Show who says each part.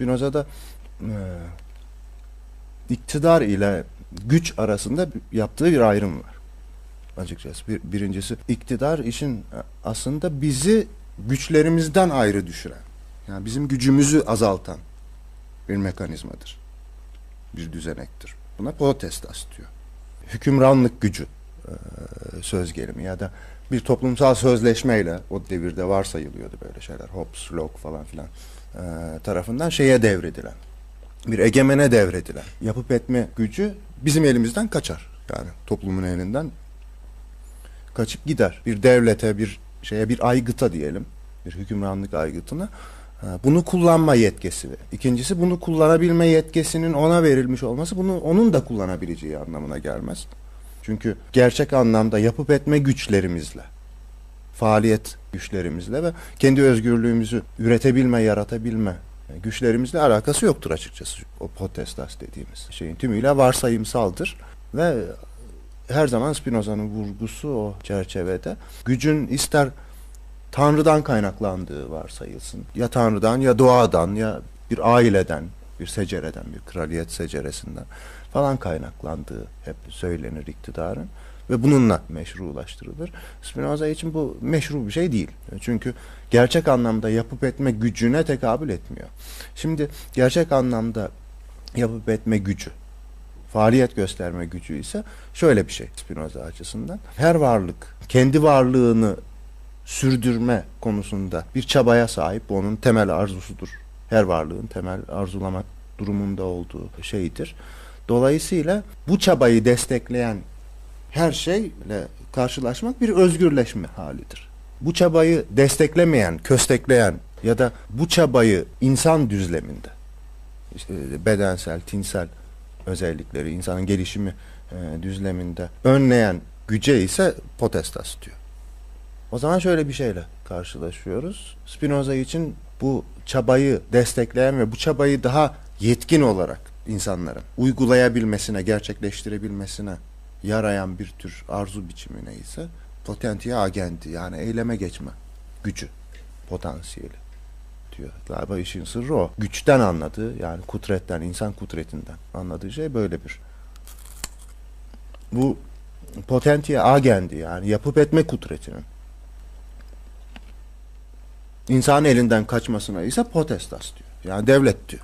Speaker 1: Spinoza'da e, iktidar ile güç arasında yaptığı bir ayrım var. Açıkçası bir, birincisi iktidar işin aslında bizi güçlerimizden ayrı düşüren, yani bizim gücümüzü azaltan bir mekanizmadır. Bir düzenektir. Buna potestas diyor. Hükümranlık gücü söz gelimi ya da bir toplumsal sözleşmeyle o devirde varsayılıyordu böyle şeyler. Hobbes, Locke falan filan e, tarafından şeye devredilen bir egemene devredilen yapıp etme gücü bizim elimizden kaçar. Yani toplumun elinden kaçıp gider. Bir devlete, bir şeye, bir aygıta diyelim, bir hükümranlık aygıtına e, bunu kullanma yetkisi. İkincisi bunu kullanabilme yetkisinin ona verilmiş olması bunu onun da kullanabileceği anlamına gelmez. Çünkü gerçek anlamda yapıp etme güçlerimizle, faaliyet güçlerimizle ve kendi özgürlüğümüzü üretebilme, yaratabilme güçlerimizle alakası yoktur açıkçası. O potestas dediğimiz şeyin tümüyle varsayımsaldır ve her zaman Spinoza'nın vurgusu o çerçevede gücün ister Tanrı'dan kaynaklandığı varsayılsın. Ya Tanrı'dan ya doğadan ya bir aileden, bir secereden, bir kraliyet seceresinden falan kaynaklandığı hep söylenir iktidarın ve bununla meşrulaştırılır. Spinoza için bu meşru bir şey değil. Çünkü gerçek anlamda yapıp etme gücüne tekabül etmiyor. Şimdi gerçek anlamda yapıp etme gücü, faaliyet gösterme gücü ise şöyle bir şey Spinoza açısından. Her varlık kendi varlığını sürdürme konusunda bir çabaya sahip. Onun temel arzusudur. Her varlığın temel arzulamak durumunda olduğu şeydir. Dolayısıyla bu çabayı destekleyen her şeyle karşılaşmak bir özgürleşme halidir. Bu çabayı desteklemeyen, köstekleyen ya da bu çabayı insan düzleminde işte bedensel, tinsel özellikleri, insanın gelişimi e, düzleminde önleyen güce ise potestas diyor. O zaman şöyle bir şeyle karşılaşıyoruz. Spinoza için bu çabayı destekleyen ve bu çabayı daha yetkin olarak insanların uygulayabilmesine, gerçekleştirebilmesine yarayan bir tür arzu biçimi neyse potentia agendi yani eyleme geçme gücü, potansiyeli diyor. Galiba işin sırrı o. Güçten anladığı yani kudretten, insan kudretinden anladığı şey böyle bir. Bu potentia agendi yani yapıp etme kudretinin insan elinden kaçmasına ise potestas diyor. Yani devlet diyor.